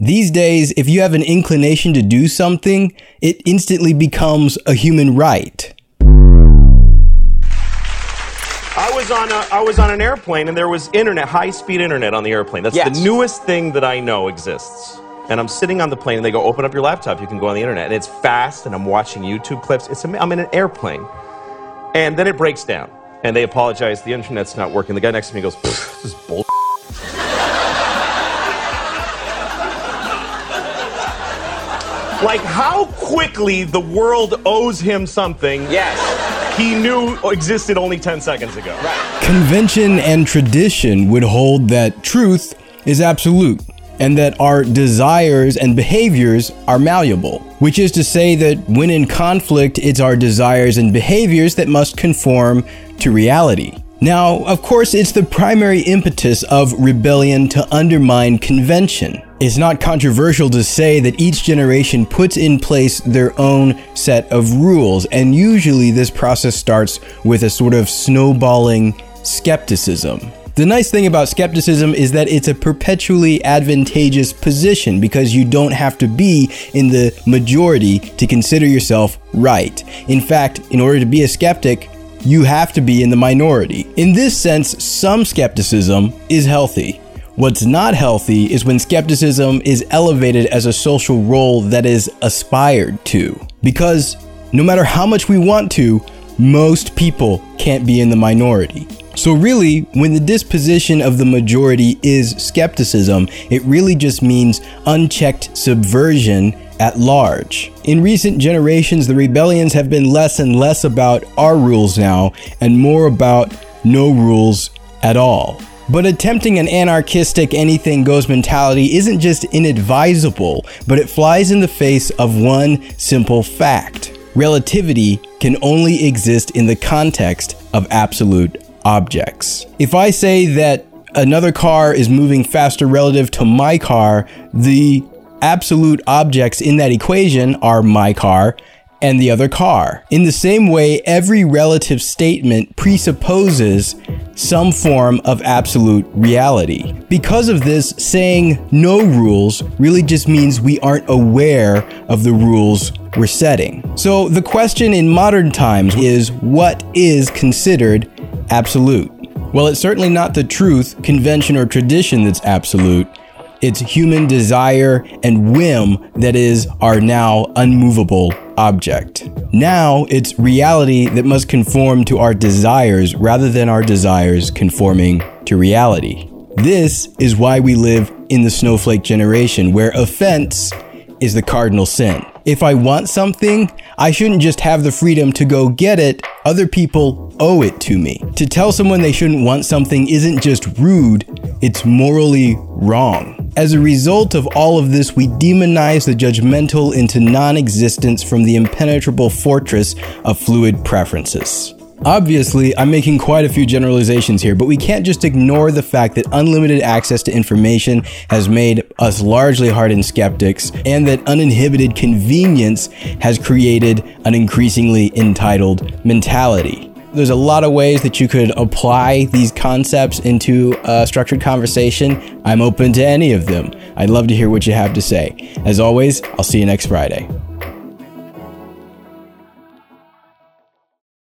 These days, if you have an inclination to do something, it instantly becomes a human right. I was on a, I was on an airplane and there was internet, high speed internet on the airplane. That's Yes. the newest thing that I know exists. And I'm sitting on the plane and they go, open up your laptop, you can go on the internet. And it's fast and I'm watching YouTube clips. It's I'm in an airplane. And then it breaks down. And they apologize, the internet's not working. The guy next to me goes, this is bull. Like how quickly the world owes him something Yes. he knew existed only 10 seconds ago. Convention and tradition would hold that truth is absolute and that our desires and behaviors are malleable, which is to say that when in conflict, it's our desires and behaviors that must conform to reality. Now, of course, it's the primary impetus of rebellion to undermine convention. It's not controversial to say that each generation puts in place their own set of rules, and usually this process starts with a sort of snowballing skepticism. The nice thing about skepticism is that it's a perpetually advantageous position because you don't have to be in the majority to consider yourself right. In fact, in order to be a skeptic, you have to be in the minority. In this sense, some skepticism is healthy. What's not healthy is when skepticism is elevated as a social role that is aspired to. Because no matter how much we want to, most people can't be in the minority. So, really, when the disposition of the majority is skepticism, it really just means unchecked subversion at large. In recent generations, the rebellions have been less and less about our rules now and more about no rules at all. But attempting an anarchistic anything goes mentality isn't just inadvisable, but it flies in the face of one simple fact relativity can only exist in the context of absolute objects. If I say that another car is moving faster relative to my car, the absolute objects in that equation are my car and the other car. In the same way, every relative statement presupposes some form of absolute reality. Because of this, saying no rules really just means we aren't aware of the rules we're setting. So the question in modern times is what is considered absolute? Well, it's certainly not the truth, convention, or tradition that's absolute. It's human desire and whim that is our now unmovable object. Now it's reality that must conform to our desires rather than our desires conforming to reality. This is why we live in the snowflake generation where offense is the cardinal sin. If I want something, I shouldn't just have the freedom to go get it, other people owe it to me. To tell someone they shouldn't want something isn't just rude, it's morally wrong. As a result of all of this, we demonize the judgmental into non existence from the impenetrable fortress of fluid preferences. Obviously, I'm making quite a few generalizations here, but we can't just ignore the fact that unlimited access to information has made us largely hardened skeptics, and that uninhibited convenience has created an increasingly entitled mentality. There's a lot of ways that you could apply these concepts into a structured conversation. I'm open to any of them. I'd love to hear what you have to say. As always, I'll see you next Friday.